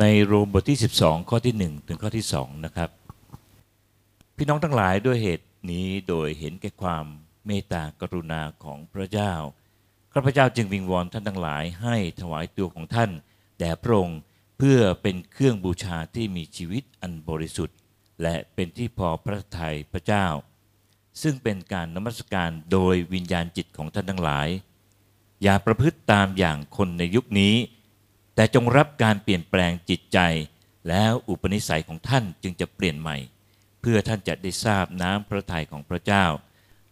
ในโรมบทที่ 12 ข้อที่ 1 ถึงข้อที่ 2 นะครับ พี่น้องทั้งหลายด้วยเหตุนี้โดยเห็นแก่ความเมตตากรุณาของพระเจ้าข้าพเจ้าจึงวิงวอนท่านทั้งหลาย ให้ถวายตัวของท่านแด่พระองค์เพื่อเป็นเครื่องบูชาที่มีชีวิตอันบริสุทธิ์ และเป็นที่พอพระทัยพระเจ้า ซึ่งเป็นการนมัสการโดยวิญญาณจิตของท่านทั้งหลาย อย่าประพฤติตามอย่างคนในยุคนี้ แต่จงรับการเปลี่ยนแปลงจิตใจ แล้วอุปนิสัยของท่านจึงจะเปลี่ยนใหม่ เพื่อท่านจะได้ทราบน้ำพระทัยของพระเจ้า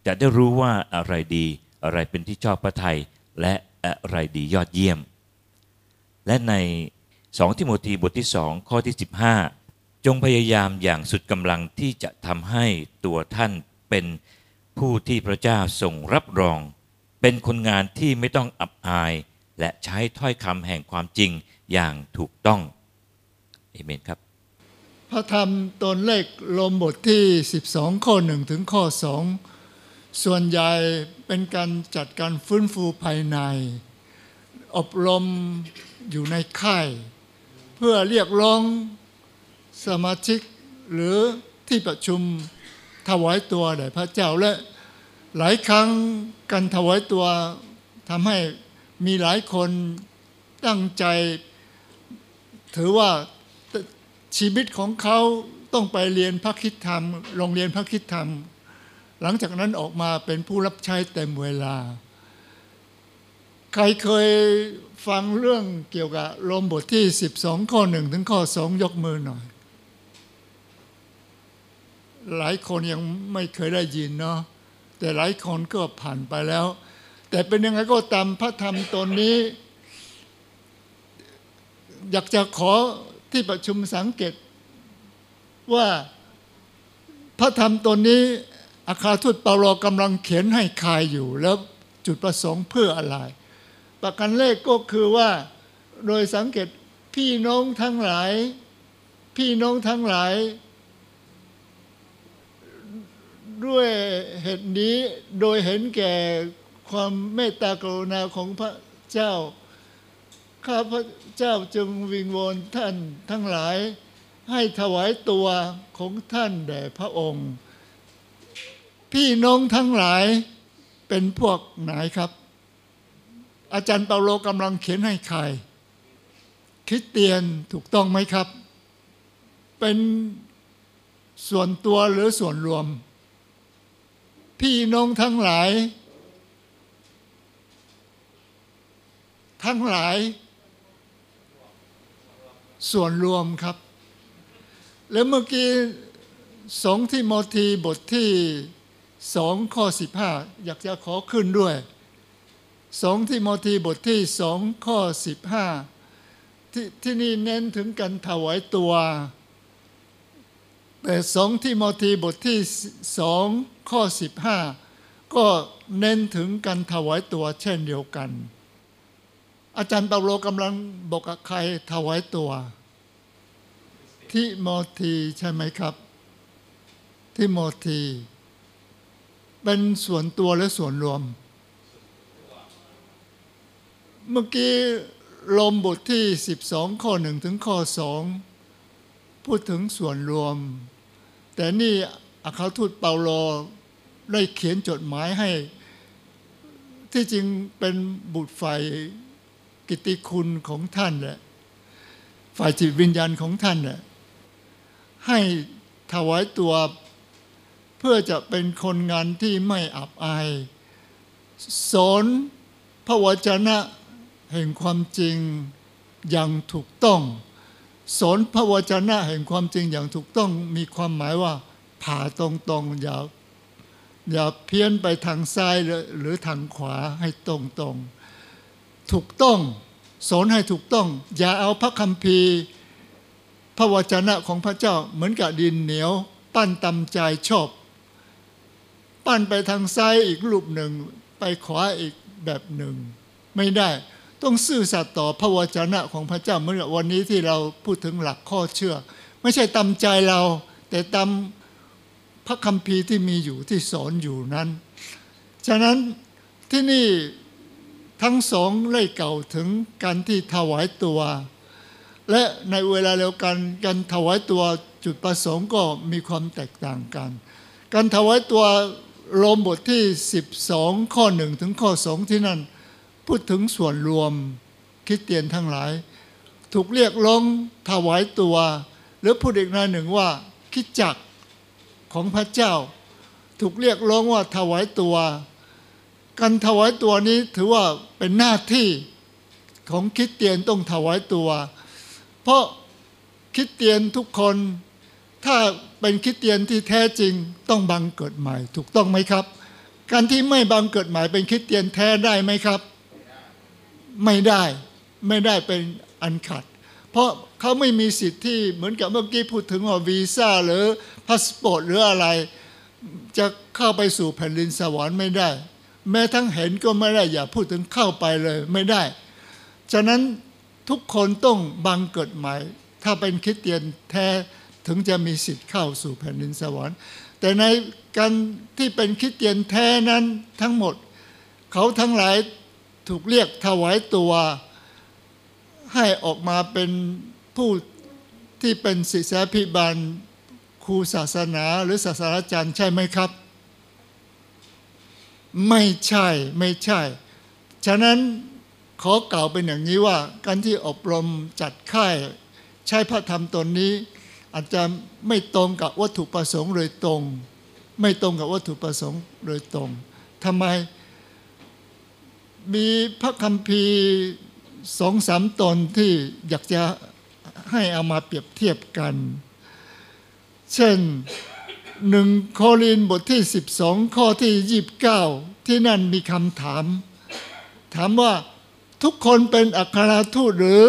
จะได้รู้ว่าอะไรดีอะไรเป็นที่ชอบพระทัยและอะไรดียอดเยี่ยม และใน 2 ทิโมธีบทที่2ข้อที่ 15 จงพยายามอย่างสุดกำลังที่จะทำให้ตัวท่านเป็นผู้ที่พระเจ้าทรงรับรอง เป็นคนงานที่ไม่ต้องอับอาย และใช้ถ้อยคำแห่งความจริงอย่างถูกต้องเอเมนครับ พระธรรมตนเลขลมบทที่ 12 ข้อ 1 ถึงข้อ 2 ส่วนใหญ่เป็นการจัดการฟื้นฟูภายใน อบรมอยู่ในค่าย เพื่อเรียกร้องสมาชิกหรือที่ประชุมถวายตัวแด่พระเจ้าและหลายครั้งการถวายตัวทำให้ มีหลายคนตั้งใจ ถือว่าชีวิตของเขาต้องไปเรียนพระคิดธรรมโรงเรียนพระคิดธรรม หลังจากนั้นออกมาเป็นผู้รับใช้เต็มเวลา ใครเคยฟังเรื่องเกี่ยวกับโรมบทที่ 12 ข้อ 1 ถึงข้อ 2 ยกมือหน่อย หลายคนยังไม่เคยได้ยินเนาะแต่หลายคนก็ผ่านไปแล้ว แต่เป็นยังไงก็ตามพระธรรมตนนี้ อยากจะขอที่ประชุมสังเกต ว่าพระธรรมตนนี้ อาคาทูตเปาโลกำลังเขียนให้คายอยู่ แล้วจุดประสงค์เพื่ออะไร ประการแรกก็คือว่าโดยสังเกตพี่น้องทั้งหลาย พี่น้องทั้งหลายด้วยเหตุนี้โดยเห็นแก่ ความเมตตากรุณาของพระเจ้า ข้าพระเจ้าจึงวิงวอนท่านทั้งหลาย ให้ถวายตัวของท่านแด่พระองค์ พี่น้องทั้งหลายเป็นพวกไหนครับ อาจารย์เปาโลกำลังเขียนให้ใครคริสเตียนถูกต้องไหมครับ เป็นส่วนตัวหรือส่วนรวม พี่น้องทั้งหลาย ทั้งหลาย ส่วนรวมครับ แล้วเมื่อกี้สองที่โมธีบทที่สองข้อสิบห้าอยากจะขอขึ้นด้วยสองที่โมธีบทที่สองข้อสิบห้าที่ที่นี่เน้นถึงการถวายตัว แต่สองที่โมธีบทที่สองข้อสิบห้าก็เน้นถึงการถวายตัวเช่นเดียวกัน อาจารย์เปาโลกำลังบอกกับใครถวายตัว ทิโมธีใช่ไหมครับ ทิโมธีเป็นส่วนตัวและส่วนรวม เมื่อกี้ลมบทที่ 12 ข้อ1ถึงข้อ2พูดถึงส่วนรวม แต่นี่อาคาทูตเปาโลได้เขียนจดหมายให้ ที่จริงเป็นบุตรฝ่าย กิตติคุณของท่านแหละฝ่ายจิตวิญญาณของท่านแหละให้ถวายตัวเพื่อจะเป็นคนงานที่ไม่อับอายสอนพระวจนะแห่งความจริงอย่างถูกต้อง สอนพระวจนะแห่งความจริงอย่างถูกต้องมีความหมายว่า ผ่าตรงๆอย่าอย่าเพี้ยนไปทางซ้ายหรือทางขวาให้ตรงๆ ถูกต้อง สอนให้ถูกต้อง อย่าเอาพระคัมภีร์ พระวจนะของพระเจ้าเหมือนกับดินเหนียว ปั้นตำใจชอบ ปั้นไปทางซ้ายอีกรูปหนึ่ง ไปขวาอีกแบบหนึ่ง ไม่ได้ต้องซื่อสัตย์ต่อพระวจนะของพระเจ้าเมื่อวันนี้ที่เราพูดถึงหลักข้อเชื่อ ไม่ใช่ตาใจเรา แต่ตาพระคัมภีร์ที่มีอยู่ที่สอนอยู่นั้น ฉะนั้นที่นี่ ทั้งสองเลยเก่าถึงการที่ถวายตัว และในเวลาเดียวกันการถวายตัวจุดประสงค์ก็มีความแตกต่างกัน การถวายตัวโรมบทที่ 12 ข้อ 1 ถึงข้อ 2 ที่นั่น พูดถึงส่วนรวมคิดเตียนทั้งหลาย ถูกเรียกร้องถวายตัว หรือพูดอีกในหนึ่งว่าคิดจักของพระเจ้า ถูกเรียกร้องว่าถวายตัว การถวายตัวนี้ถือว่าเป็นหน้าที่ของคิดเตียนต้องถวายตัว เพราะคิดเตียนทุกคน ถ้าเป็นคิดเตียนที่แท้จริงต้องบังเกิดใหม่ ถูกต้องไหมครับ การที่ไม่บังเกิดใหม่เป็นคริสเตียนแท้ได้ไหมครับ ไม่ได้ไม่ได้เป็นอันขาด เพราะเขาไม่มีสิทธิ์ที่เหมือนกับเมื่อกี้พูดถึงว่าวีซ่าหรือพาสปอร์ตหรืออะไร จะเข้าไปสู่แผ่นดินสวรรค์ไม่ได้ แม้ทั้งเห็นก็ไม่ได้อย่าพูดถึงเข้าไปเลยไม่ได้ ฉะนั้นทุกคนต้องบังเกิดใหม่ ถ้าเป็นคริสเตียนแท้ถึงจะมีสิทธิ์เข้าสู่แผ่นดินสวรรค์แต่ในการที่เป็นคริสเตียนแท้นั้นทั้งหมด เขาทั้งหลายถูกเรียกถวายตัว ให้ออกมาเป็นผู้ที่เป็นศิษยาพิบาลครูศาสนาหรือศาสนาจารย์ใช่ไหมครับ ไม่ใช่ไม่ใช่ ฉะนั้นขอกล่าวเป็นอย่างนี้ว่า การที่อบรมจัดค่าย ใช้พระธรรมตนนี้ อาจจะไม่ตรงกับวัตถุประสงค์โดยตรง ไม่ตรงกับวัตถุประสงค์โดยตรงทำไม มีพระคัมภีร์สองสามตนที่อยากจะให้เอามาเปรียบเทียบกัน เช่น หนึ่งโครินบทที่ 12 ข้อที่ 29 ที่นั่นมีคำถาม ถามว่าทุกคนเป็นอัครทูตหรือ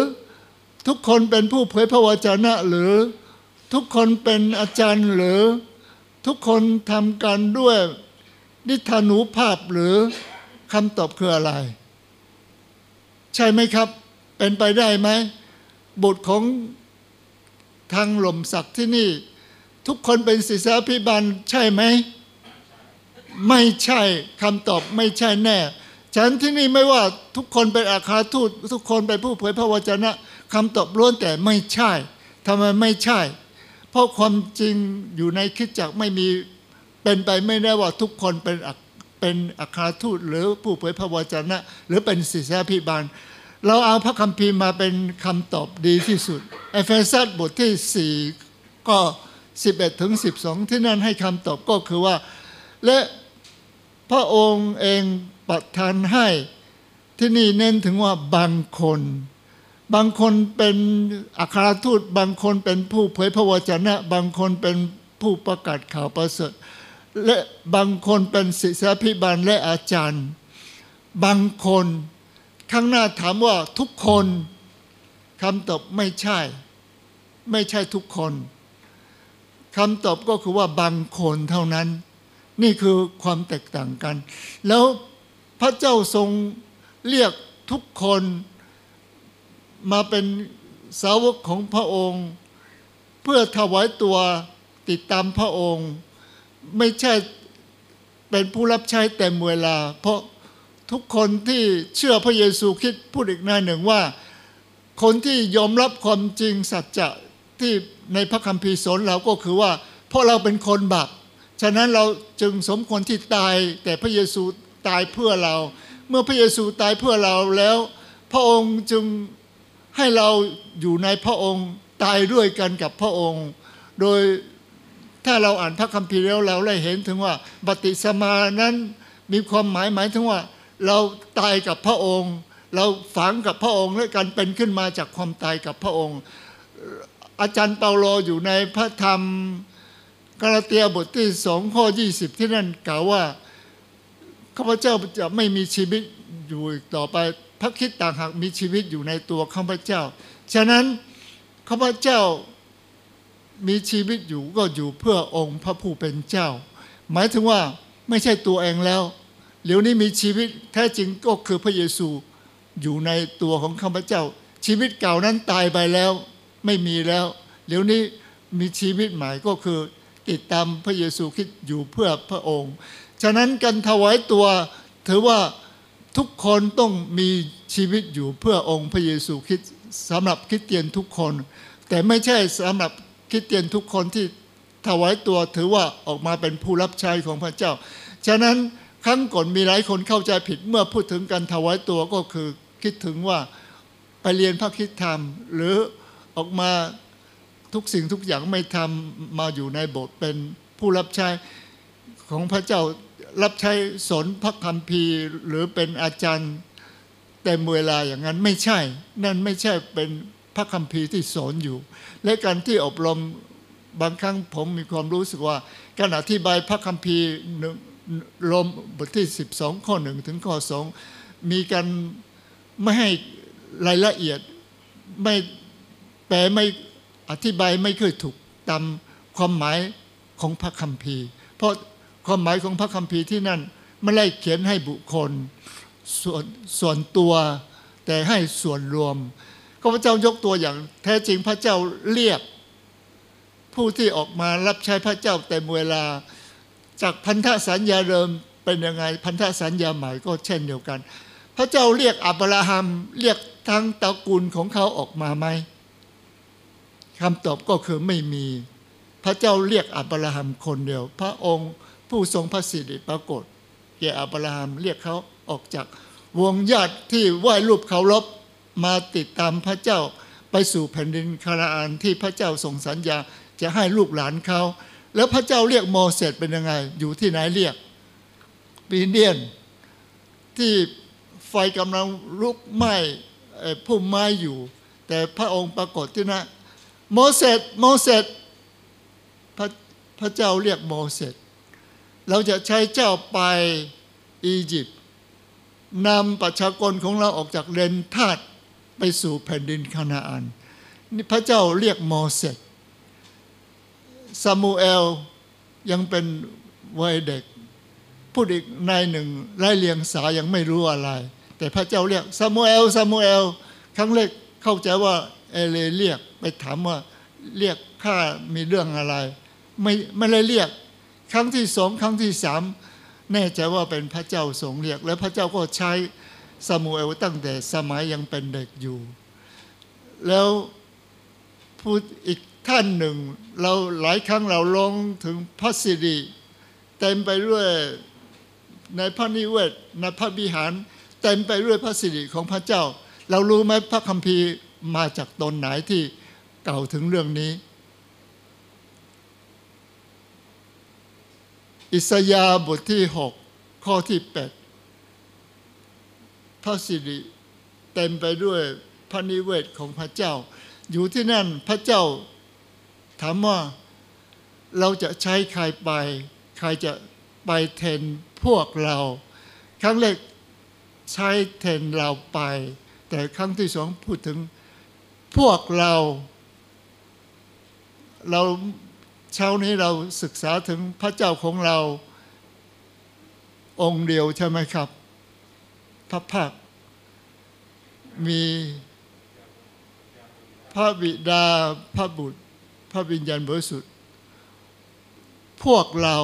ทุกคนเป็นผู้เผยพระวจนะหรือ ทุกคนเป็นอาจารย์หรือ ทุกคนทำการด้วยนิทานุภาพหรือคำตอบคืออะไร ใช่ไหมครับ เป็นไปได้ไหมบทของทางหล่มศักดิ์ที่นี่ ทุกคนเป็นศิษยาพิบาลใช่ไหม ไม่ใช่คำตอบไม่ใช่แน่ ฉันที่นี่ไม่ว่าทุกคนเป็นอาคาทูต ทุกคนเป็นผู้เผยพระวจนะคำตอบล้วนแต่ไม่ใช่ทำไมไม่ใช่ เพราะความจริงอยู่ในคิดจักไม่มีเป็นไปไม่ได้ว่าทุกคนเป็นเป็นอัครทูต หรือผู้เผยพระวจนะ หรือเป็นศิษยาพิบาลเราเอาพระคัมภีร์มาเป็นคำตอบดีที่สุด เอเฟซัสบทที่ 4 ก็ 11 ถึง 12 ที่นั่นให้คำตอบก็คือว่า และพระองค์เองประทานให้ที่นี่เน้นถึงว่าบางคน บางคนเป็นอัครทูตบางคนเป็นผู้เผยพระวจนะ บางคนเป็นผู้ประกาศข่าวประเสริฐและบางคนเป็นศิษยาพิบาลและอาจารย์ บางคนข้างหน้าถามว่าทุกคนคำตอบไม่ใช่ ไม่ใช่ทุกคน คำตอบก็คือว่าบางคนเท่านั้น นี่คือความแตกต่างกัน แล้วพระเจ้าทรงเรียกทุกคนมาเป็นสาวกของพระองค์ เพื่อถวายตัวติดตามพระองค์ ไม่ใช่เป็นผู้รับใช้เต็มเวลา เพราะทุกคนที่เชื่อพระเยซูคิดพูดอีกหน้าหนึ่งว่า คนที่ยอมรับความจริงสัจจะที่ ในพระคัมภีร์สอนเราก็คือว่า เพราะเราเป็นคนบาปฉะนั้นเราจึงสมควรที่ตาย แต่พระเยซูตายเพื่อเรา เมื่อพระเยซูตายเพื่อเราแล้ว พระองค์จึงให้เราอยู่ในพระองค์ตายด้วยกันกับพระองค์ โดยถ้าเราอ่านพระคัมภีร์แล้วเราได้เห็นถึงว่าบัติสมานั้นมีความหมายหมายถึงว่า เราตายกับพระองค์ เราฝังกับพระองค์และการเป็นขึ้นมาจากความตายกับพระองค์ อาจารย์เปาโลอยู่ในพระธรรมกาลาเตียบทที่สองข้อยี่สิบที่นั่นกล่าวว่าข้าพเจ้าจะไม่มีชีวิตอยู่อีกต่อไป พระคิดต่างหากมีชีวิตอยู่ในตัวข้าพเจ้า ฉะนั้นข้าพเจ้ามีชีวิตอยู่ก็อยู่เพื่อองค์พระผู้เป็นเจ้า หมายถึงว่าไม่ใช่ตัวเองแล้วเดี๋ยวนี้มีชีวิตแท้จริงก็คือพระเยซูอยู่ในตัวของข้าพเจ้า ชีวิตเก่านั้นตายไปแล้ว ไม่มีแล้ว เดี๋ยวนี้มีชีวิตใหม่ก็คือติดตามพระเยซูคริสต์อยู่เพื่อพระองค์ ฉะนั้นการถวายตัวถือว่าทุกคนต้องมีชีวิตอยู่เพื่อองค์พระเยซูคริสต์สำหรับคริสเตียนทุกคน แต่ไม่ใช่สำหรับคริสเตียนทุกคนที่ถวายตัวถือว่าออกมาเป็นผู้รับใช้ของพระเจ้า ฉะนั้นครั้งก่อนมีหลายคนเข้าใจผิดเมื่อพูดถึงการถวายตัวก็คือคิดถึงว่าไปเรียนพระคิดธรรม หรือ ออกมาทุกสิ่งทุกอย่างไม่ทำมาอยู่ในโบสถ์เป็นผู้รับใช้ของพระเจ้ารับใช้สนพระคัมภีร์ หรือเป็นอาจารย์เต็มเวลาอย่างนั้นไม่ใช่ นั่นไม่ใช่เป็นพระคัมภีร์ที่สอนอยู่ และการที่อบรมบางครั้งผมมีความรู้สึกว่า การอธิบายพระคัมภีร์หนึ่งรวมบทที่ 12 ข้อหนึ่งถึงข้อสองมีการไม่ให้รายละเอียดไม่ แปลไม่อธิบายไม่เคยถูกตามความหมายของพระคัมภีร์ เพราะความหมายของพระคัมภีร์ที่นั่นไม่ได้เขียนให้บุคคลส่วนส่วนตัวแต่ให้ส่วนรวมข้าพเจ้ายกตัวอย่างแท้จริงพระเจ้าเรียก ผู้ที่ออกมารับใช้พระเจ้าเต็มเวลา จากพันธสัญญาเดิมเป็นยังไงพันธสัญญาใหม่ก็เช่นเดียวกัน พระเจ้าเรียกอับราฮัมเรียกทั้งตระกูลของเขาออกมาไหม คำตอบก็คือไม่มี พระเจ้าเรียกอับราฮัมคนเดียว พระองค์ผู้ทรงพระสิริปรากฏแก่อับราฮัมเรียกเขาออกจากวงญาติที่ไหว้รูปเคารพมาติดตามพระเจ้าไปสู่แผ่นดินคานาอันที่พระเจ้าทรงสัญญาจะให้ลูกหลานเขา แล้วพระเจ้าเรียกโมเสสเป็นยังไง อยู่ที่ไหนเรียกปีเดียน ที่ไฟกำลังลุกไหม้พุ่มไม้อยู่ แต่พระองค์ปรากฏที่นั่น โมเสสโมเสสพระพระเจ้าเรียกโมเสสเราจะใช้เจ้าไปอียิปต์นำประชากรของเราออกจากแดนทาสไปสู่แผ่นดินคานาอันนี่พระเจ้าเรียกโมเสสซามูเอลยังเป็นวัยเด็ก พูดอีกนายหนึ่งไล่เลียงสายังไม่รู้อะไร แต่พระเจ้าเรียกซามูเอลซามูเอลครั้งแรกเข้าใจว่า เอเลเรียกไปถามว่าเรียกข้ามีเรื่องอะไร ไม่ไม่ได้เรียก ครั้งที่สองครั้งที่สามแน่ใจว่าเป็นพระเจ้าทรงเรียก และพระเจ้าก็ใช้ซามูเอลตั้งแต่สมัยยังเป็นเด็กอยู่ แล้วพูดอีกท่านหนึ่ง เราหลายครั้งเราลงถึงพระสิริเต็มไปด้วยในพระนิเวศในพระบิหารเต็มไปด้วยพระสิริของพระเจ้า เรารู้ไหมพระคัมภีร์ มาจากตนไหนที่กล่าวถึงเรื่องนี้ อิสยาบทที่ 6 ข้อที่ 8 พระสิริเต็มไปด้วยพระนิเวศของพระเจ้า อยู่ที่นั่นพระเจ้าถามว่าเราจะใช้ใครไป ใครจะไปแทนพวกเรา ครั้งแรกใช้แทนเราไป แต่ครั้งที่สองพูดถึง พวกเรา เราเช้านี้เราศึกษาถึงพระเจ้าของเรา องค์เดียวใช่ไหมครับพระภาคมีพระบิดาพระบุตร พระวิญญาณบริสุทธิ์ พวกเรา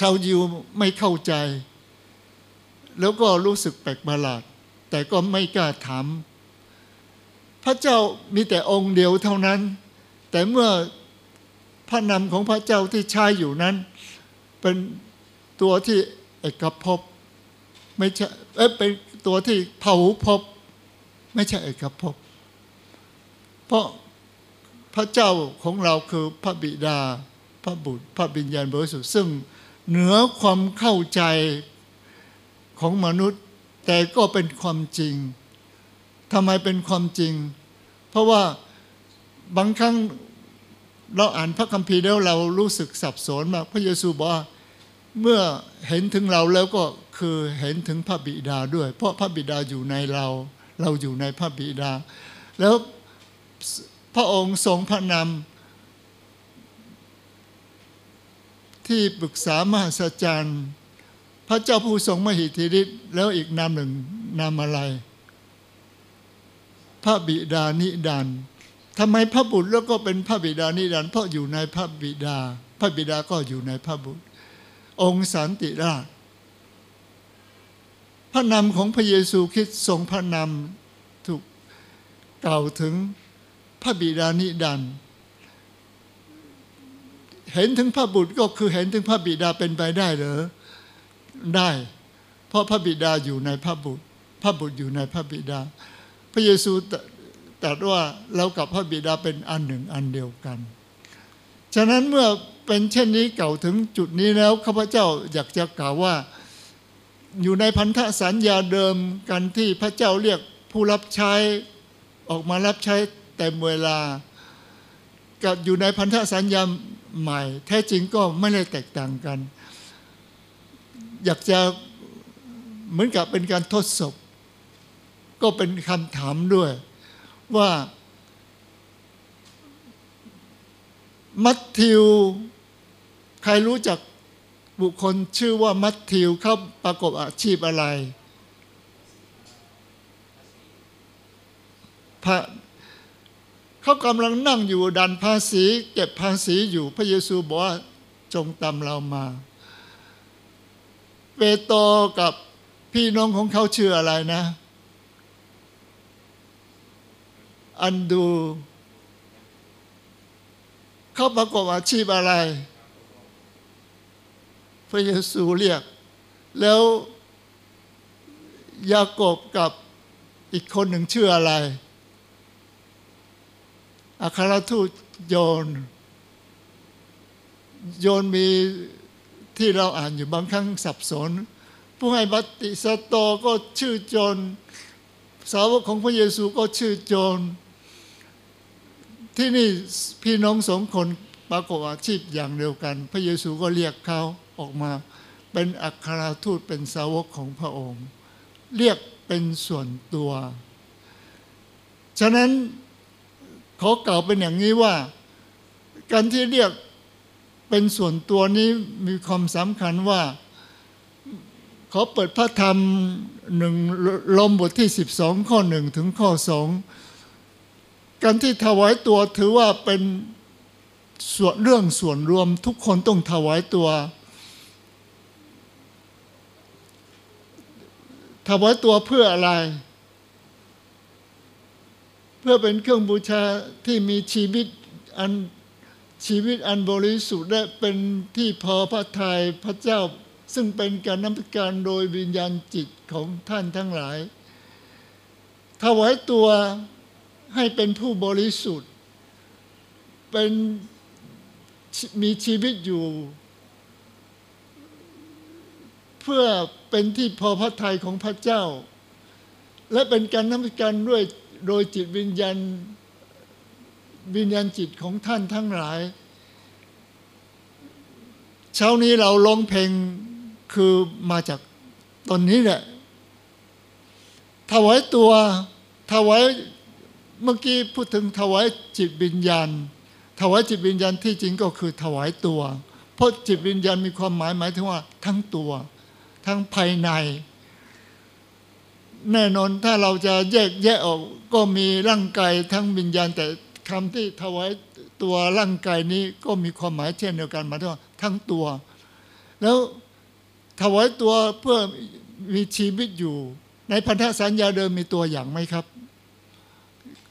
ชาวยิวไม่เข้าใจ แล้วก็รู้สึกแปลกประหลาด แต่ก็ไม่กล้าถาม พระเจ้ามีแต่องค์เดียวเท่านั้น แต่เมื่อพระนามของพระเจ้าที่ใช้อยู่นั้น เป็นตัวที่เอกภพไม่ใช่เอ๊ะเป็นตัวที่เผาภพไม่ใช่เอกภพเพราะพระเจ้าของเราคือพระบิดา พระบุตร พระบิญญาณบริสุทธิ์ซึ่งเหนือความเข้าใจของมนุษย์ แต่ก็เป็นความจริง ทำไมเป็นความจริง เพราะว่าบางครั้งเราอ่านพระคัมภีร์แล้วเรารู้สึกสับสนมากพระเยซูบอกว่าเมื่อเห็นถึงเราแล้วก็คือเห็นถึงพระบิดาด้วย เพราะพระบิดาอยู่ในเรา เราอยู่ในพระบิดา แล้วพระองค์ทรงพระนามที่ปรึกษามหัศจรรย์ พระเจ้าผู้ทรงมหิทธิฤทธิ์แล้วอีกนามหนึ่งนามอะไร พระบิดานิดันทำไมพระบุตรแล้วก็เป็นพระบิดานิรันเพราะอยู่ในพระบิดา พระบิดาก็อยู่ในพระบุตร องค์สันติราชพระนามของพระเยซูคริสต์ทรงพระนามถูกกล่าวถึงพระบิดานิดันเห็นถึงพระบุตรก็คือเห็นถึงพระบิดาเป็นไปได้เหรอได้ เพราะพระบิดาอยู่ในพระบุตร พระบุตรอยู่ในพระบิดา พระเยซูตรัสว่าเรากับพระบิดาเป็นอันหนึ่งอันเดียวกัน ฉะนั้นเมื่อเป็นเช่นนี้เก่าถึงจุดนี้แล้วข้าพเจ้าอยากจะกล่าวว่าอยู่ในพันธสัญญาเดิมกันที่พระเจ้าเรียกผู้รับใช้ออกมารับใช้เต็มเวลา กับอยู่ในพันธสัญญาใหม่ แท้จริงก็ไม่ได้แตกต่างกัน อยากจะเหมือนกับเป็นการทดสอบ ก็เป็นคำถามด้วย ว่า มัทธิว ใครรู้จักบุคคลชื่อว่ามัทธิวเขาประกอบอาชีพอะไรพระเขากำลังนั่งอยู่ดันภาษีเก็บภาษีอยู่พระเยซูบอกว่าจงตามเรามาเปโตรกับพี่น้องของเขาชื่ออะไรนะ อันดู เขาประกอบอาชีพอะไร พระเยซูเรียก แล้วยากบกับอีกคนหนึ่งชื่ออะไร อัครทูตโยน โยนมีที่เราอ่านอยู่บางครั้งสับสน ผู้ให้บัติศโตก็ชื่อโจนสาวกของพระเยซูก็ชื่อโจน ที่นี่พี่น้องสองคนปรากฏอาชีพอย่างเดียวกัน พระเยซูก็เรียกเขาออกมาเป็นอัครทูตเป็นสาวกของพระองค์ เรียกเป็นส่วนตัว ฉะนั้นขอกล่าวเป็นอย่างนี้ว่า การที่เรียกเป็นส่วนตัวนี้มีความสำคัญว่าขอเปิดพระธรรมหนึ่งลมบทที่ 12 ข้อหนึ่งถึงข้อสอง การที่ถวายตัวถือว่าเป็นส่วนเรื่องส่วนรวมทุกคนต้องถวายตัว ถวายตัวเพื่ออะไร เพื่อเป็นเครื่องบูชาที่มีชีวิตอันชีวิตอันบริสุทธิ์และเป็นที่พอพระทัยพระเจ้า ซึ่งเป็นการนำการโดยวิญญาณจิตของท่านทั้งหลาย ถวายตัว ให้เป็นผู้บริสุทธิ์ เป็นมีชีวิตอยู่ เพื่อเป็นที่พอพระทัยของพระเจ้า และเป็นการนำการด้วยโดยจิตวิญญาณวิญญาณจิตของท่านทั้งหลาย เช้านี้เราร้องเพลงคือมาจากตอนนี้แหละถวายตัวถวาย เมื่อกี้พูดถึงถวายจิตวิญญาณ ถวายจิตวิญญาณที่จริงก็คือถวายตัว เพราะจิตวิญญาณมีความหมายหมายถึงว่าทั้งตัว ทั้งภายใน แน่นอนถ้าเราจะแยกแยะออกก็มีร่างกายทั้งวิญญาณ แต่คำที่ถวายตัวร่างกายนี้ก็มีความหมายเช่นเดียวกันหมายถึงว่าทั้งตัว แล้วถวายตัวเพื่อมีชีวิตอยู่ ในพันธสัญญาเดิมมีตัวอย่างไหมครับ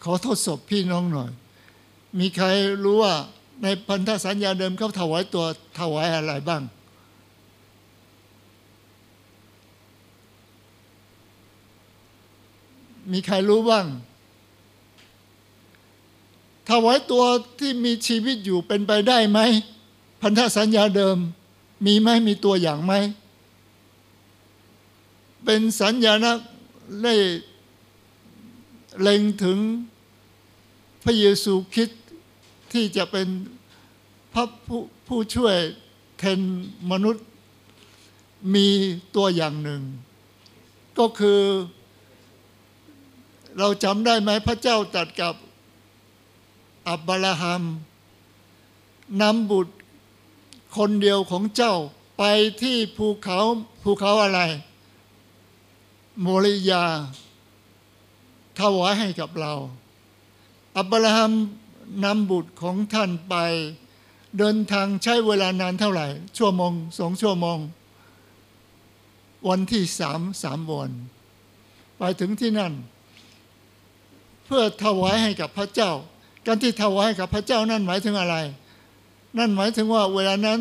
ขอทดสอบพี่น้องหน่อย มีใครรู้ว่าในพันธสัญญาเดิมเขาถวายตัวถวายอะไรบ้าง มีใครรู้บ้าง ถวายตัวที่มีชีวิตอยู่เป็นไปได้ไหม พันธสัญญาเดิม มีไหมมีตัวอย่างไหม เป็นสัญญาณได้เล็งถึง พระเยซูคริสต์ที่จะเป็นพระผู้ผู้ช่วยแทนมนุษย์มีตัวอย่างหนึ่ง ก็คือ เราจำได้ไหมพระเจ้าตรัสกับอับบราฮัมนำบุตรคนเดียวของเจ้าไปที่ภูเขาภูเขาอะไรโมริยาถวายให้กับเรา อับราฮัมนำบุตรของท่านไป เดินทางใช้เวลานานเท่าไหร่ ชั่วโมงสองชั่วโมง วันที่สามสามวัน ไปถึงที่นั่น เพื่อถวายให้กับพระเจ้า การที่ถวายให้กับพระเจ้านั่นหมายถึงอะไร นั่นหมายถึงว่าเวลานั้น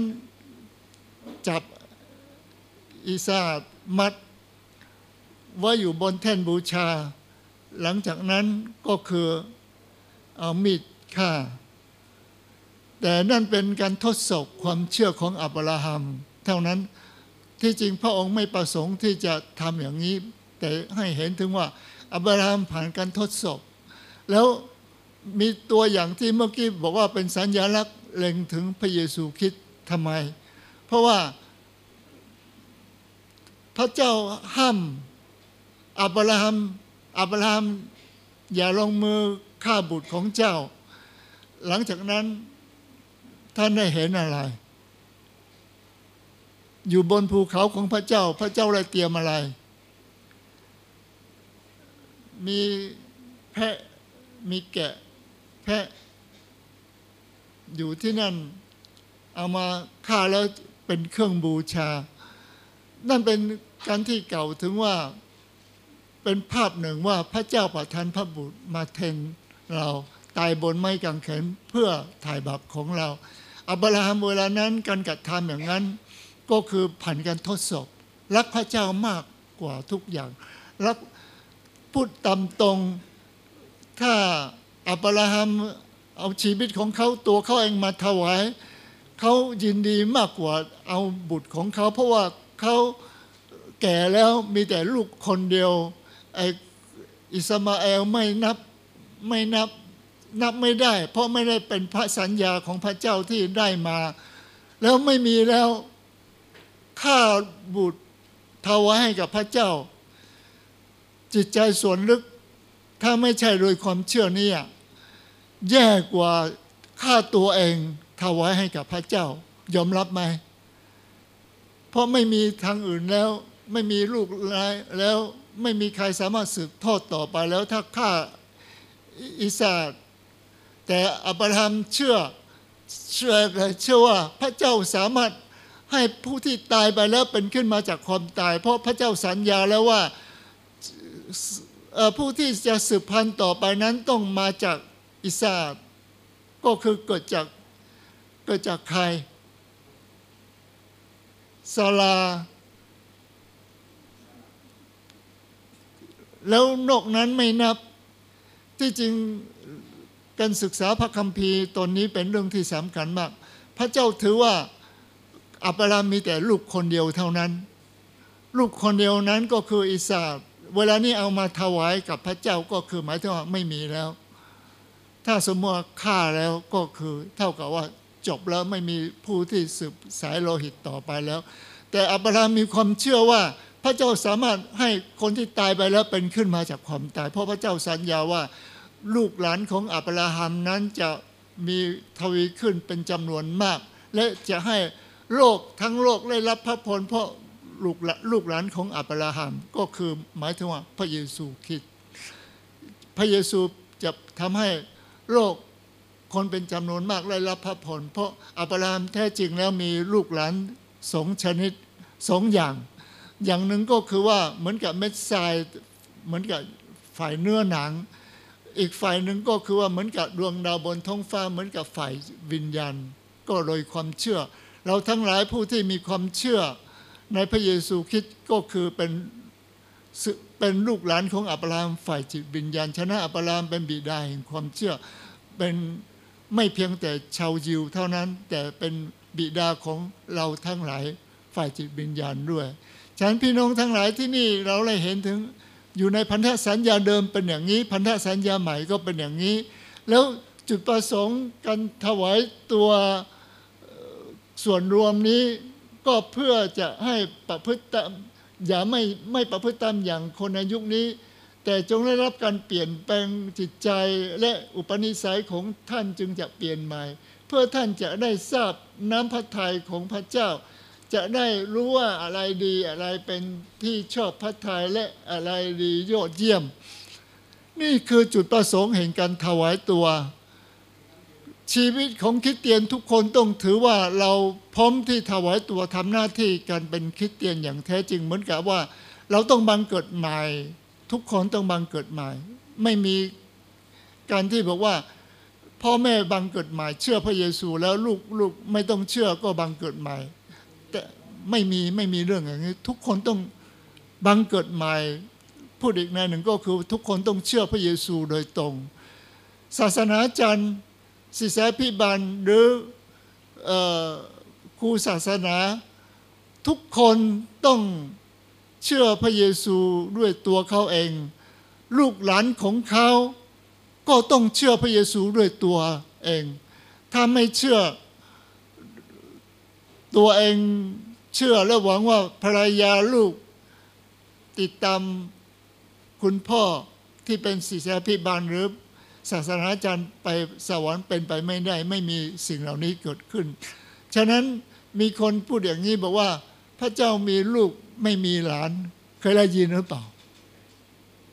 จับอีสามัดว่าอยู่บนแท่นบูชา หลังจากนั้นก็คือ เอามีดฆ่า แต่นั่นเป็นการทดสอบความเชื่อของอับราฮัม เท่านั้นที่จริงพระองค์ไม่ประสงค์ที่จะทำอย่างนี้ แต่ให้เห็นถึงว่าอับราฮัมผ่านการทดสอบ แล้วมีตัวอย่างที่เมื่อกี้บอกว่าเป็นสัญญลักษณ์เล็งถึงพระเยซูคริดทำไม เพราะว่าพระเจ้าห้ามอับราฮัมอับราฮัมอย่าลงมือ ฆ่าบุตรของเจ้า หลังจากนั้นท่านได้เห็นอะไร อยู่บนภูเขาของพระเจ้า พระเจ้าได้เตรียมอะไร มีแพะมีแกะแพะอยู่ที่นั่น เอามาฆ่าแล้วเป็นเครื่องบูชา นั่นเป็นการที่เก่าถึงว่าเป็นภาพหนึ่งว่าพระเจ้าประทานพระบุตรมาเทน เราตายบนไม้กางเขนเพื่อถ่ายบาปของเรา อับราฮัมเวลานั้นการกระทำอย่างนั้น ก็คือผ่านการทดสอบ รักพระเจ้ามากกว่าทุกอย่างรักพูดตามตรง ถ้าอับราฮัมเอาชีวิตของเขาตัวเขาเองมาถวายเขายินดีมากกว่าเอาบุตรของเขา เพราะว่าเขาแก่แล้วมีแต่ลูกคนเดียวไออิสมาเอลไม่นับ ไม่นับนับไม่ได้ เพราะไม่ได้เป็นพระสัญญาของพระเจ้าที่ได้มา แล้วไม่มีแล้วข้าบุตรถวายให้กับพระเจ้า จิตใจส่วนลึก ถ้าไม่ใช่โดยความเชื่อนี้แย่กว่าค่าตัวเองถวายให้กับพระเจ้า ยอมรับไหม เพราะไม่มีทางอื่นแล้ว ไม่มีลูกแล้วไม่มีใครสามารถสืบทอดต่อไปแล้วถ้าฆ่า อิสาแต่อับราฮัมเชื่อเชื่อเชื่อว่าพระเจ้าสามารถให้ผู้ที่ตายไปแล้วเป็นขึ้นมาจากความตาย เพราะพระเจ้าสัญญาแล้วว่าผู้ที่จะสืบพันธุ์ต่อไปนั้นต้องมาจากอิสาก็คือเกิดจากเกิดจากใครซาลา แล้วนอกนั้นไม่นับ ที่จริงการศึกษาพระคัมภีร์ตนนี้เป็นเรื่องที่สำคัญมาก พระเจ้าถือว่าอับรามมีแต่ลูกคนเดียวเท่านั้น ลูกคนเดียวนั้นก็คืออิสาเวลานี้เอามาถวายกับพระเจ้าก็คือหมายถึงว่าไม่มีแล้ว ถ้าสมมติฆ่าแล้วก็คือเท่ากับว่าจบแล้วไม่มีผู้ที่สืบสายโลหิตต่อไปแล้ว แต่อับรามมีความเชื่อว่าพระเจ้าสามารถให้คนที่ตายไปแล้วเป็นขึ้นมาจากความตาย เพราะพระเจ้าสัญญาว่า ลูกหลานของอับราฮัมนั้นจะมีทวีขึ้นเป็นจำนวนมาก และจะให้โลกทั้งโลกได้รับพระพรเพราะลูกลูกหลานของอับราฮัมก็คือหมายถึงว่าพระเยซูคริสต์พระเยซูจะทำให้โลกคนเป็นจำนวนมากได้รับพระพรเพราะอับราฮัมแท้จริงแล้วมีลูกหลานสองชนิดสองอย่าง อย่างหนึ่งก็คือว่าเหมือนกับเม็ดทรายเหมือนกับฝ่ายเนื้อหนัง อีกฝ่ายหนึ่งก็คือว่าเหมือนกับดวงดาวบนท้องฟ้าเหมือนกับฝ่ายวิญญาณ ก็โดยความเชื่อ เราทั้งหลายผู้ที่มีความเชื่อ ในพระเยซูคริสต์ก็คือเป็นเป็นลูกหลานของอับราฮัมฝ่ายจิตวิญญาณ ชนะอับราฮัมเป็นบิดาแห่งความเชื่อ เป็นไม่เพียงแต่ชาวยิวเท่านั้นแต่เป็นบิดาของเราทั้งหลายฝ่ายจิตวิญญาณด้วย ฉันพี่น้องทั้งหลายที่นี่เราเลยเห็นถึง อยู่ในพันธสัญญาเดิมเป็นอย่างนี้ พันธสัญญาใหม่ก็เป็นอย่างนี้ แล้วจุดประสงค์การถวายตัวส่วนรวมนี้ก็เพื่อจะให้ประพฤติตามอย่าไม่ไม่ประพฤติตามอย่างคนในยุคนี้ แต่จงได้รับการเปลี่ยนแปลงจิตใจและอุปนิสัยของท่านจึงจะเปลี่ยนใหม่ เพื่อท่านจะได้ทราบน้ำพระทัยของพระเจ้า จะได้รู้ว่าอะไรดีอะไรเป็นที่ชอบพัฒนาและอะไรดียอดเยี่ยม นี่คือจุดประสงค์แห่งการถวายตัว ชีวิตของคริสเตียนทุกคนต้องถือว่าเราพร้อมที่ถวายตัวทำหน้าที่การเป็นคริสเตียนอย่างแท้จริงเหมือนกับว่า เราต้องบังเกิดใหม่ ทุกคนต้องบังเกิดใหม่ ไม่มีการที่บอกว่าพ่อแม่บังเกิดใหม่ เชื่อพระเยซูแล้วลูกลูกไม่ต้องเชื่อก็บังเกิดใหม่ ไม่มีไม่มีเรื่องอย่างนี้ ทุกคนต้องบังเกิดใหม่พูดอีกในหนึ่งก็คือทุกคนต้องเชื่อพระเยซูโดยตรง ศาสนาจารย์ศิษยพิบาลหรืออครูศาสนา ทุกคนต้องเชื่อพระเยซูด้วยตัวเขาเอง ลูกหลานของเขาก็ต้องเชื่อพระเยซูด้วยตัวเอง ถ้าไม่เชื่อตัวเอง เชื่อและหวังว่าภรรยาลูก ติดตามคุณพ่อที่เป็นศิษยาพิบาลหรือศาสนาจารย์ไปสวรรค์เป็นไปไม่ได้ ไม่มีสิ่งเหล่านี้เกิดขึ้น ฉะนั้นมีคนพูดอย่างนี้บอกว่า พระเจ้ามีลูกไม่มีหลาน เคยได้ยินหรือเปล่า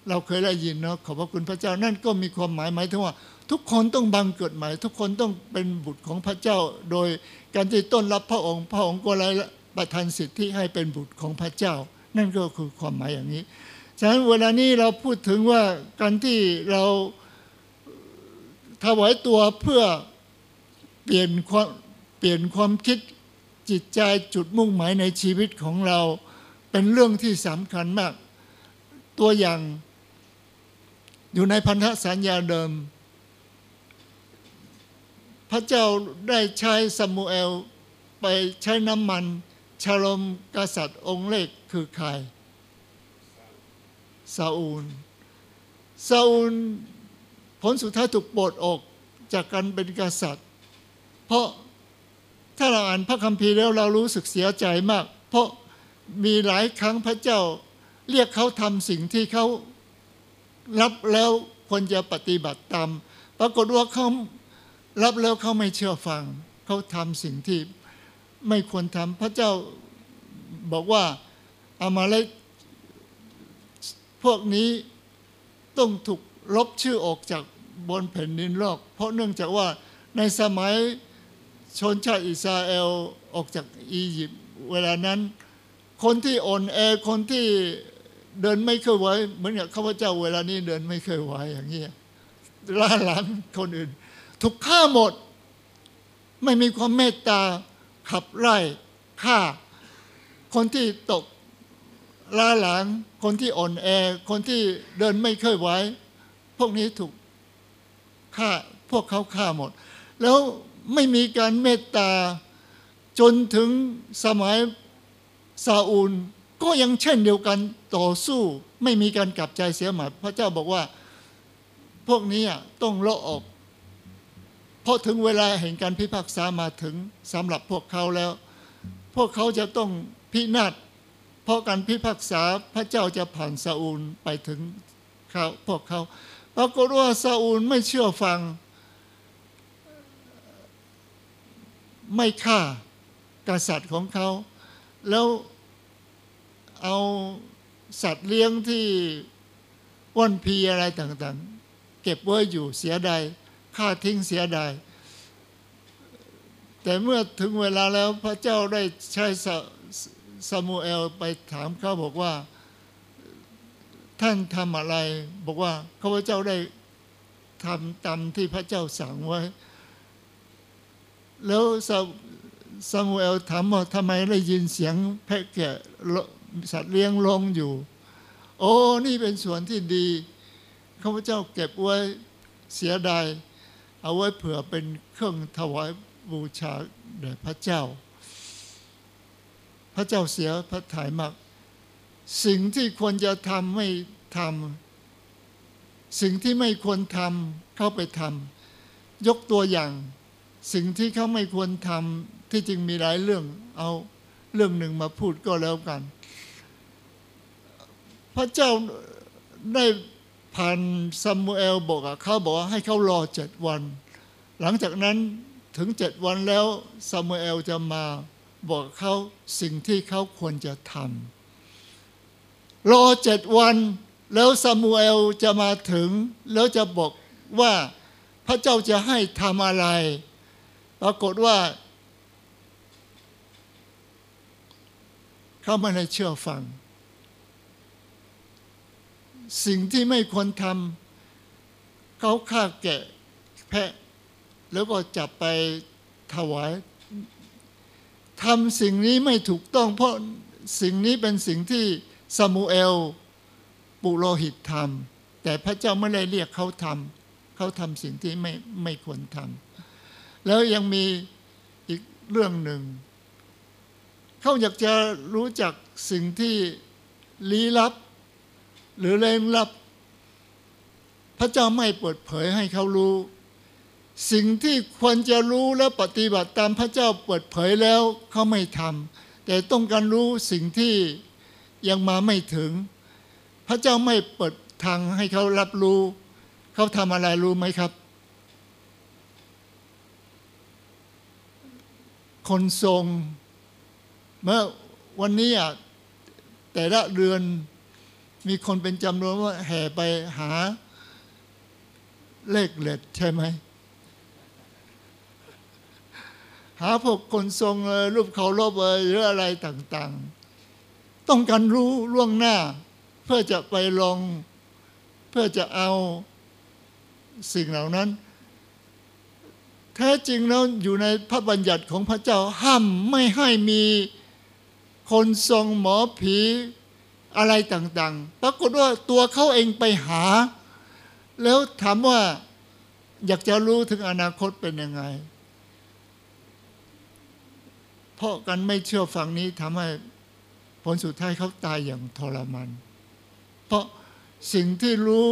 เราเคยได้ยินเนาะขอบพระคุณพระเจ้านั่นก็มีความหมายหมายถึงว่า ทุกคนต้องบังเกิดใหม่ ทุกคนต้องเป็นบุตรของพระเจ้า โดยการที่ต้นรับพระองค์ พระองค์ก็เลย ประทานสิทธิให้เป็นบุตรของพระเจ้า นั่นก็คือความหมายอย่างนี้ ฉะนั้นเวลานี้เราพูดถึงว่าการที่เราถวายตัวเพื่อเปลี่ยนความเปลี่ยนความคิดจิตใจจุดมุ่งหมายในชีวิตของเรา เป็นเรื่องที่สำคัญมาก ตัวอย่างอยู่ในพันธสัญญาเดิม พระเจ้าได้ใช้ซามูเอลไปใช้น้ำมัน ชลมกษัตริย์องค์เล็กคือใครซาอูลซาอูลผลสุดท้ายถูกปลดออกจากการเป็นกษัตริย์ เพราะถ้าเราอ่านพระคัมภีร์แล้วเรารู้สึกเสียใจมาก เพราะมีหลายครั้งพระเจ้า เรียกเขาทำสิ่งที่เขารับแล้วควรจะปฏิบัติตาม ปรากฏว่าเขารับแล้วเขาไม่เชื่อฟัง เขาทำสิ่งที่ ไม่ควรทำพระเจ้าบอกว่าอามาเลกพวกนี้ต้องถูกลบชื่อออกจากบนแผ่นดินโลก เพราะเนื่องจากว่าในสมัยชนชาติอิสราเอลออกจากอียิปต์เวลานั้น คนที่อ่อนแอคนที่เดินไม่เคยไหวเหมือนกับข้าพเจ้าเวลานี้เดินไม่เคยไหวอย่างนี้ล่าหลังคนอื่น ถูกฆ่าหมด ไม่มีความเมตตา ขับไล่ฆ่า คนที่ตกล้าหลัง คนที่อ่อนแอ คนที่เดินไม่เคยไหวพวกนี้ถูกฆ่าพวกเขาฆ่าหมด แล้วไม่มีการเมตตาจนถึงสมัยซาอูล ก็ยังเช่นเดียวกันต่อสู้ ไม่มีการกลับใจเสียหมายพระเจ้าบอกว่า พวกนี้ต้องเลาะออก เพราะถึงเวลาแห่งการพิพากษามาถึงสำหรับพวกเขาแล้ว พวกเขาจะต้องพินาศเพราะการพิพากษาพระเจ้าจะผ่านซาอูลไปถึงเขาพวกเขาปรากฏว่าซาอูลไม่เชื่อฟัง ไม่ฆ่ากษัตริย์ของเขา แล้วเอาสัตว์เลี้ยงที่ว่อนพีอะไรต่างๆ เก็บไว้อยู่เสียดาย ฆ่าทิ้งเสียดาย แต่เมื่อถึงเวลาแล้วพระเจ้าได้ใช้ซามูเอลไปถามเขาบอกว่า ท่านทำอะไร บอกว่าข้าพเจ้าได้ทำตามที่พระเจ้าสั่งไว้ แล้วซามูเอลถามว่าทำไมได้ยินเสียงแพะแกะสัตว์เลี้ยงลงอยู่ โอ้ นี่เป็นส่วนที่ดีข้าพเจ้าเก็บไว้เสียดาย เอาไว้เผื่อเป็นเครื่องถวายบูชาแด่พระเจ้า พระเจ้าเสียพระทัยมาก สิ่งที่ควรจะทำไม่ทำสิ่งที่ไม่ควรทำเข้าไปทำยกตัวอย่าง สิ่งที่เขาไม่ควรทำที่จริงมีหลายเรื่อง เอาเรื่องหนึ่งมาพูดก็แล้วกัน พระเจ้าได้ ผ่านซามูเอลบอกเขาบอกว่าให้เขารอเจ็ดวัน หลังจากนั้นถึงเจ็ดวันแล้วซามูเอลจะมาบอกเขาสิ่งที่เขาควรจะทำรอเจ็ดวันแล้วซามูเอลจะมาถึง แล้วจะบอกว่าพระเจ้าจะให้ทำอะไร ปรากฏว่าเขาไม่ได้เชื่อฟัง สิ่งที่ไม่ควรทำเขาฆ่าแกะแพะ แล้วก็จับไปถวายทำสิ่งนี้ไม่ถูกต้อง เพราะสิ่งนี้เป็นสิ่งที่ซามูเอล ปุโรหิตทำแต่พระเจ้าไม่ได้เรียกเขาทำเขาทำสิ่งที่ไม่ไม่ควรทำแล้วยังมีอีกเรื่องหนึ่ง เขาอยากจะรู้จักสิ่งที่ลี้ลับ หรือเร้นลับ พระเจ้าไม่เปิดเผยให้เขารู้ สิ่งที่ควรจะรู้และปฏิบัติตามพระเจ้าเปิดเผยแล้วเขาไม่ทำแต่ต้องการรู้สิ่งที่ยังมาไม่ถึง พระเจ้าไม่เปิดทางให้เขารับรู้ เขาทำอะไรรู้ไหมครับ คนทรง เมื่อวันนี้อะแต่ละเรือน มีคนเป็นจำนวนว่าแห่ไปหาเลขเล็ดใช่ไหม หาพวกคนทรงเอ่ยรูปเขารบเอยหรืออะไรต่าง ๆ ต้องการรู้ล่วงหน้า เพื่อจะไปลองเพื่อจะเอาสิ่งเหล่านั้น แท้จริงแล้วอยู่ในพระบัญญัติของพระเจ้าห้ามไม่ให้มีคนทรงหมอผี อะไรต่างๆ ปรากฏว่าตัวเขาเองไปหา แล้วถามว่าอยากจะรู้ถึงอนาคตเป็นยังไง เพราะกันไม่เชื่อฟังนี้ทำให้ผลสุดท้ายเขาตายอย่างทรมานเพราะสิ่งที่รู้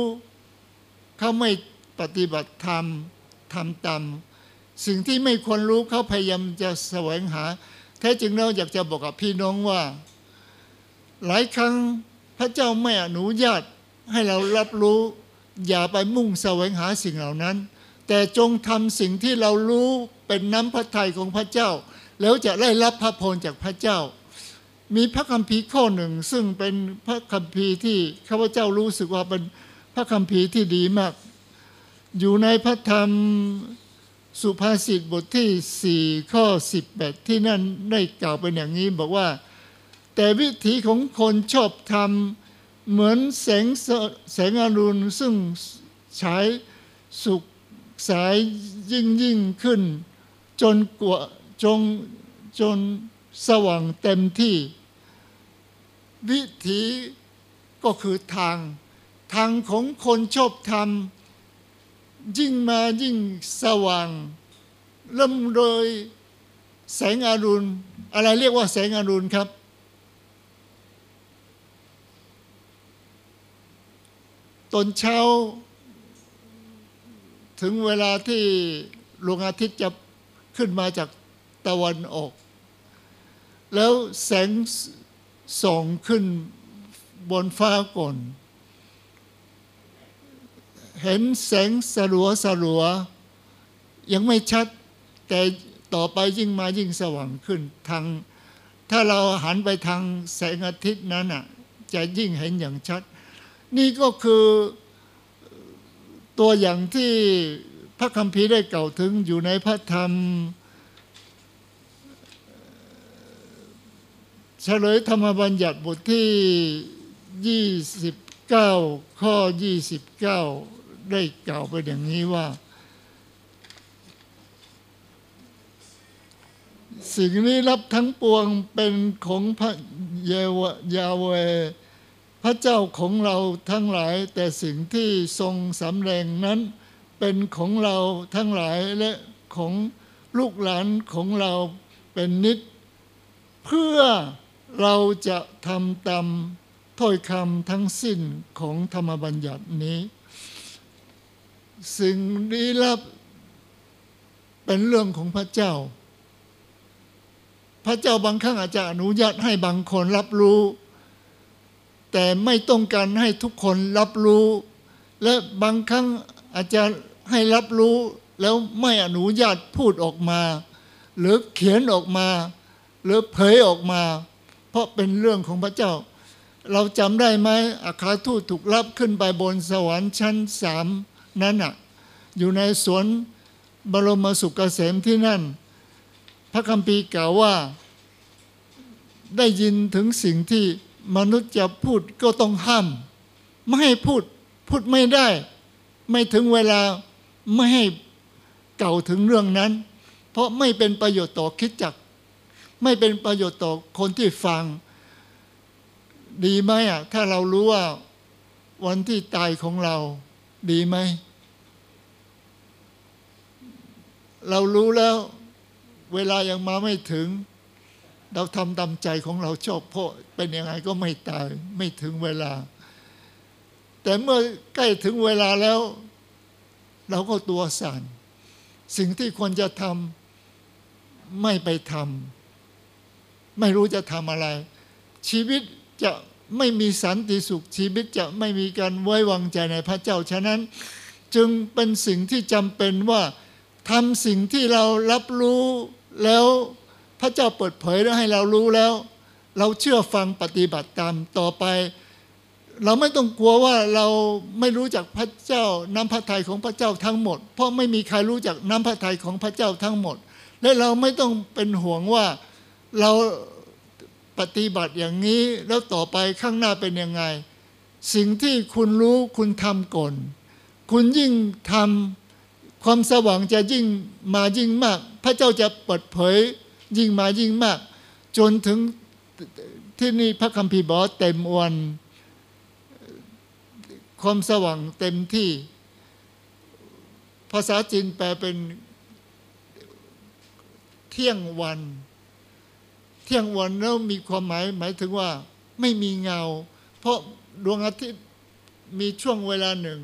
เขาไม่ปฏิบัติธรรมทำตามสิ่งที่ไม่ควรรู้เขาพยายามจะแสวงหา แท้จริงแล้วอยากจะบอกกับพี่น้องว่า หลายครั้งพระเจ้าไม่อนุญาตให้เรารับรู้ อย่าไปมุ่งแสวงหาสิ่งเหล่านั้น แต่จงทำสิ่งที่เรารู้เป็นน้ำพระทัยของพระเจ้า แล้วจะได้รับพระพรจากพระเจ้า มีพระคัมภีร์ข้อหนึ่ง ซึ่งเป็นพระคัมภีร์ที่ข้าพเจ้ารู้สึกว่าเป็นพระคัมภีร์ที่ดีมาก อยู่ในพระธรรมสุภาษิตบทที่ 4 ข้อ 18 ที่นั่นได้กล่าวเป็นอย่างนี้บอกว่า แต่วิถีของคนชอบทำเหมือนแสงแสงอรุณซึ่งฉายสุกสายยิ่งยิ่งขึ้น จนกว่าจงจนสว่างเต็มที่ วิถีก็คือทาง ทางของคนชอบทำยิ่งมายิ่งสว่างเริ่มโดยแสงอรุณ อะไรเรียกว่าแสงอรุณครับ ตอนเช้า ถึงเวลาที่ดวงอาทิตย์จะขึ้นมาจากตะวันออก แล้วแสงส่องขึ้นบนฟ้าก่อน เห็นแสงสลัวสลัว ยังไม่ชัด แต่ต่อไปยิ่งมายิ่งสว่างขึ้นทางถ้าเราหันไปทางแสงอาทิตย์นั้นอะ จะยิ่งเห็นอย่างชัด นี่ก็คือตัวอย่างที่พระคัมภีร์ได้กล่าวถึงอยู่ในพระธรรม เฉลยธรรมบัญญัติบทที่ 29 ข้อ 29 ได้กล่าวไปอย่างนี้ว่า สิ่งนี้รับทั้งปวงเป็นของพระเยวยาเว พระเจ้าของเราทั้งหลาย แต่สิ่งที่ทรงสำแดงนั้น เป็นของเราทั้งหลายและของลูกหลานของเราเป็นนิด เพื่อเราจะทำตามถ้อยคำทั้งสิ้นของธรรมบัญญัตินี้ สิ่งลี้ลับเป็นเรื่องของพระเจ้า พระเจ้าบางครั้งอาจจะอนุญาตให้บางคนรับรู้ แต่ไม่ต้องการให้ทุกคนรับรู้ และบางครั้งอาจจะให้รับรู้แล้วไม่อนุญาตพูดออกมา หรือเขียนออกมา หรือเผยออกมา เพราะเป็นเรื่องของพระเจ้า เราจำได้ไหมอาคาทูตถูกรับขึ้นไปบนสวรรค์ชั้นสามนั้นอะอยู่ในสวนบรมสุขเกษมที่นั่น พระคัมภีร์กล่าวว่า ได้ยินถึงสิ่งที่ มนุษย์จะพูดก็ต้องห้าม ไม่ให้พูดพูดไม่ได้ ไม่ถึงเวลาไม่ให้เก่าถึงเรื่องนั้น เพราะไม่เป็นประโยชน์ต่อคิดจัก ไม่เป็นประโยชน์ต่อคนที่ฟัง ดีไหมอะถ้าเรารู้ว่าวันที่ตายของเราดีไหม เรารู้แล้ว เวลายังมาไม่ถึง เราทำตามใจของเราชอบเพราะเป็นยังไงก็ไม่ตายไม่ถึงเวลา แต่เมื่อใกล้ถึงเวลาแล้ว เราก็ตัวสั่นสิ่งที่ควรจะทำไม่ไปทำไม่รู้จะทำอะไร ชีวิตจะไม่มีสันติสุขชีวิตจะไม่มีการไว้วางใจในพระเจ้าฉะนั้น จึงเป็นสิ่งที่จำเป็นว่าทำสิ่งที่เรารับรู้แล้ว พระเจ้าเปิดเผยแล้วให้เรารู้แล้ว เราเชื่อฟังปฏิบัติตามต่อไป เราไม่ต้องกลัวว่าเราไม่รู้จักพระเจ้าน้ำพระทัยของพระเจ้าทั้งหมด เพราะไม่มีใครรู้จักน้ำพระทัยของพระเจ้าทั้งหมด และเราไม่ต้องเป็นห่วงว่าเราปฏิบัติอย่างนี้แล้วต่อไปข้างหน้าเป็นยังไง สิ่งที่คุณรู้คุณทำก่อน คุณยิ่งทำความสว่างจะยิ่งมายิ่งมาก พระเจ้าจะเปิดเผย ยิ่งมายิ่งมาก จนถึงที่นี่พระคัมภีร์บอกเต็มวันความสว่างเต็มที่ ภาษาจีนแปลเป็นเที่ยงวัน เที่ยงวันแล้วมีความหมายหมายถึงว่าไม่มีเงา เพราะดวงอาทิตย์มีช่วงเวลาหนึ่ง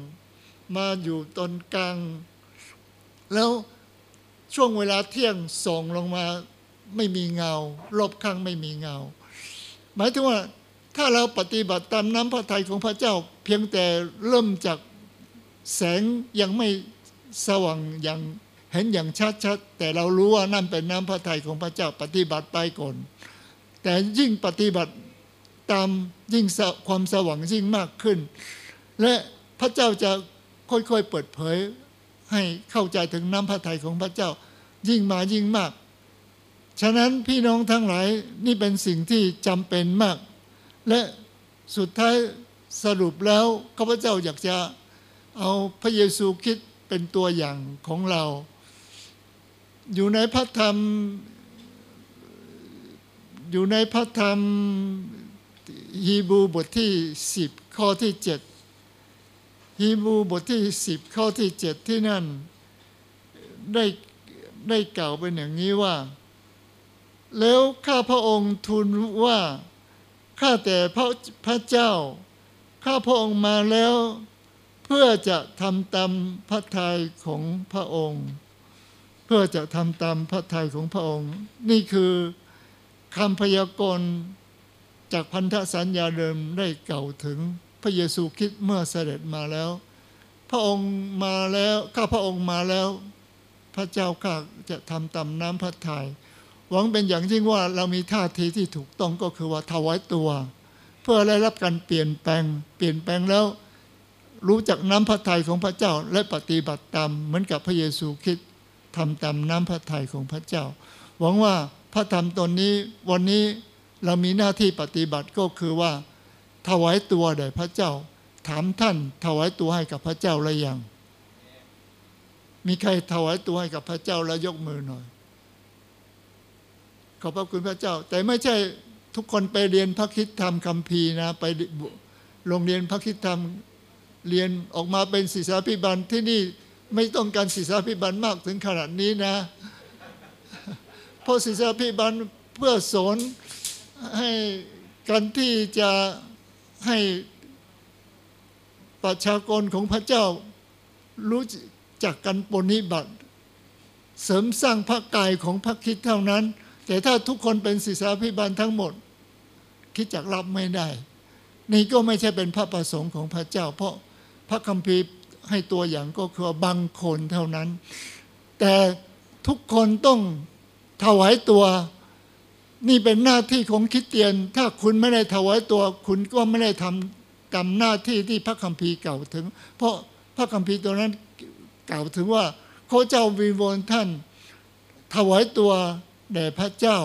มาอยู่ตอนกลาง แล้วช่วงเวลาเที่ยงส่องลงมา ไม่มีเงา รอบข้างไม่มีเงา หมายถึงว่าถ้าเราปฏิบัติตามน้ำพระทัยของพระเจ้า เพียงแต่เริ่มจากแสงยังไม่สว่างอย่างเห็นอย่างชัดๆแต่เรารู้ว่านั่นเป็นน้ำพระทัยของพระเจ้าปฏิบัติไปก่อน แต่ยิ่งปฏิบัติตามยิ่งความสว่างยิ่งมากขึ้น และพระเจ้าจะค่อยๆเปิดเผยให้เข้าใจถึงน้ำพระทัยของพระเจ้า ยิ่งมายิ่งมาก ฉะนั้นพี่น้องทั้งหลายนี่เป็นสิ่งที่จำเป็นมาก และสุดท้ายสรุปแล้วข้าพเจ้าอยากจะเอาพระเยซูคริดเป็นตัวอย่างของเรา อยู่ในพระธรรม อยู่ในพระธรรมฮีบรูบทที่สิบข้อที่เจ็ดฮีบรูบทที่สิบข้อที่เจ็ดที่นั่นได้ได้กล่าวเป็นอย่างนี้ว่า แล้วข้าพระองค์ทูลว่า ข้าแต่พระพระเจ้า ข้าพระองค์มาแล้ว เพื่อจะทำตามพระทัยของพระองค์ เพื่อจะทำตามพระทัยของพระองค์ นี่คือคำพยากรณ์จากพันธสัญญาเดิมได้เก่าถึงพระเยซูคริสต์เมื่อเสด็จมาแล้ว พระองค์มาแล้วข้าพระองค์มาแล้ว พระเจ้าข้าจะทำตามน้ำพระทยัย หวังเป็นอย่างยิ่งว่าเรามีท่าทีที่ถูกต้องก็คือว่าถวายตัว เพื่อได้รับการเปลี่ยนแปลง เปลี่ยนแปลงแล้ว รู้จักน้ำพระทัยของพระเจ้าและปฏิบัติตามเหมือนกับพระเยซูคริสต์ทำตามน้ำพระทัยของพระเจ้า หวังว่าพระธรรมตนนี้วันนี้เรามีหน้าที่ปฏิบัติก็คือว่า ถวายตัวแด่พระเจ้า ถามท่านถวายตัวให้กับพระเจ้าหรือยังมีใครถวายตัวให้กับพระเจ้าแล้วยกมือหน่อย ขอบพระคุณพระเจ้า แต่ไม่ใช่ทุกคนไปเรียนพระคิดธรรมคัมภีร์นะ ไปโรงเรียนพระคิดธรรมเรียนออกมาเป็นศิษยาพิบันที่นี่ไม่ต้องการศิษยาพิบันมากถึงขนาดนี้นะ เพราะศิษยาพิบันเพื่อสอนให้การที่จะให้ประชากรของพระเจ้ารู้จักกันปนิบัติ เสริมสร้างพระกายของพระคิดเท่านั้น แต่ถ้าทุกคนเป็นศิษาพิบาลทั้งหมด คิดจักรับไม่ได้ นี่ก็ไม่ใช่เป็นพระประสงค์ของพระเจ้า เพราะพระคัมภีร์ให้ตัวอย่างก็คือบางคนเท่านั้น แต่ทุกคนต้องถวายตัว นี่เป็นหน้าที่ของคริสเตียน ถ้าคุณไม่ได้ถวายตัว คุณก็ไม่ได้ทำตามหน้าที่ที่พระคัมภีร์กล่าวถึง เพราะพระคัมภีร์ตัวนั้นกล่าวถึงว่าข้าเจ้าวิงวอนท่านถวายตัว แด่พระเจ้า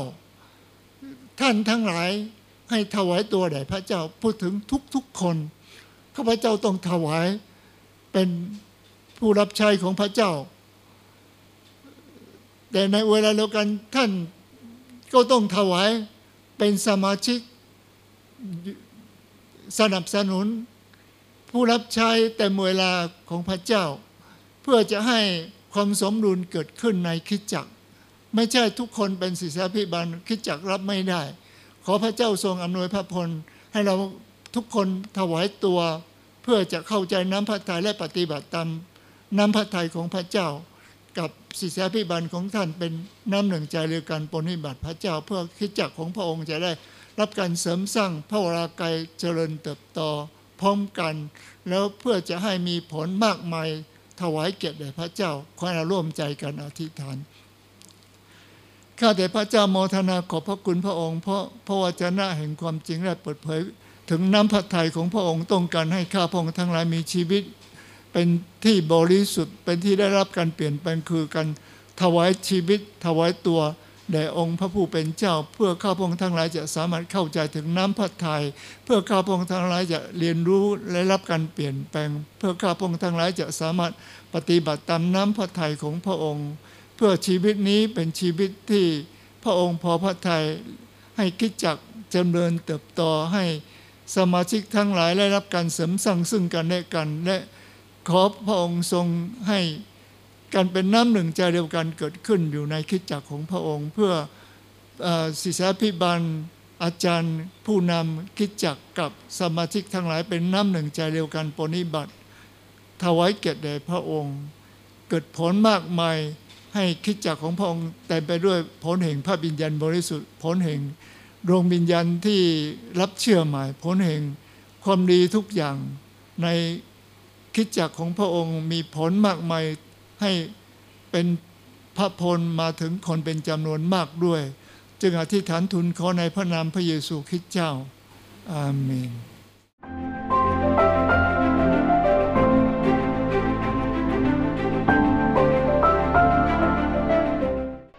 ท่านทั้งหลายให้ถวายตัวแด่พระเจ้าพูดถึงทุกๆคนข้าพเจ้าต้องถวายเป็นผู้รับใช้ของพระเจ้า แต่ในเวลาเดียวกันท่านก็ต้องถวายเป็นสมาชิกสนับสนุน ผู้รับใช้เต็มเวลาของพระเจ้า เพื่อจะให้ความสมดุลเกิดขึ้นในคิดจักร ไม่ใช่ทุกคนเป็นศิษยาพิบาลคิดจักรรับไม่ได้ ขอพระเจ้าทรงอำนวยพระพรให้เราทุกคนถวายตัว เพื่อจะเข้าใจน้ำพระทัยและปฏิบัติตามน้ำพระทัยของพระเจ้า กับศิษยาพิบาลของท่านเป็นน้ำหนึ่งใจเรียวกันปฏิบัติพระเจ้า เพื่อคิดจักรของพระองค์จะได้รับการเสริมสร้างพระวรากายเจริญเติบโตพร้อมกัน แล้วเพื่อจะให้มีผลมากมายถวายเกียรติแด่พระเจ้าขอเราร่วมใจกันอธิษฐาน ข้าแต่พระเจ้าโมทนาขอบพระคุณพระองค์ เพราะพระวจนะแห่งความจริงและเปิดเผย ถึงน้ำพระทัยของพระองค์ต้องการให้ข้าพระองค์ทั้งหลายมีชีวิต เป็นที่บริสุทธิ์เป็นที่ได้รับการเปลี่ยนแปลงคือการถวายชีวิต ถวายตัวแด่องค์พระผู้เป็นเจ้า เพื่อข้าพระองค์ทั้งหลายจะสามารถเข้าใจถึงน้ำพระทัยเพื่อข้าพระองค์ทั้งหลายจะเรียนรู้และรับการเปลี่ยนแปลง เพื่อข้าพระองค์ทั้งหลายจะสามารถปฏิบัติตามน้ำพระทัยของพระองค์ เพื่อชีวิตนี้เป็นชีวิตที่พระองค์พอพระทัยให้คิดจักเจริญเติบโตให้สมาชิกทั้งหลายได้รับการเสริมสร้างซึ่งกันและกัน และขอพระองค์ทรงให้การเป็นน้ำหนึ่งใจเดียวกันเกิดขึ้นอยู่ในคิดจักของพระองค์ เพื่ออศิษยาพิบาลอาจารย์ผู้นำคิดจักกับสมาชิกทั้งหลายเป็นน้ำหนึ่งใจเดียวกันปฏิบัติถวายเกียรติแด่พระองค์ เกิดผลมากมาย ให้คิดจักของพระองค์แต่ไปด้วยผลแห่งพระวิญญาณบริสุทธิ์ผลแห่งดวงวิญญาณที่รับเชื่อใหม่ผลแห่งความดีทุกอย่างในคิดจักของพระองค์มีผลมากมายให้เป็นพระพลมาถึงคนเป็นจำนวนมากด้วย จึงอธิษฐานทูลขอในพระนามพระเยซูคริสต์เจ้า อาเมน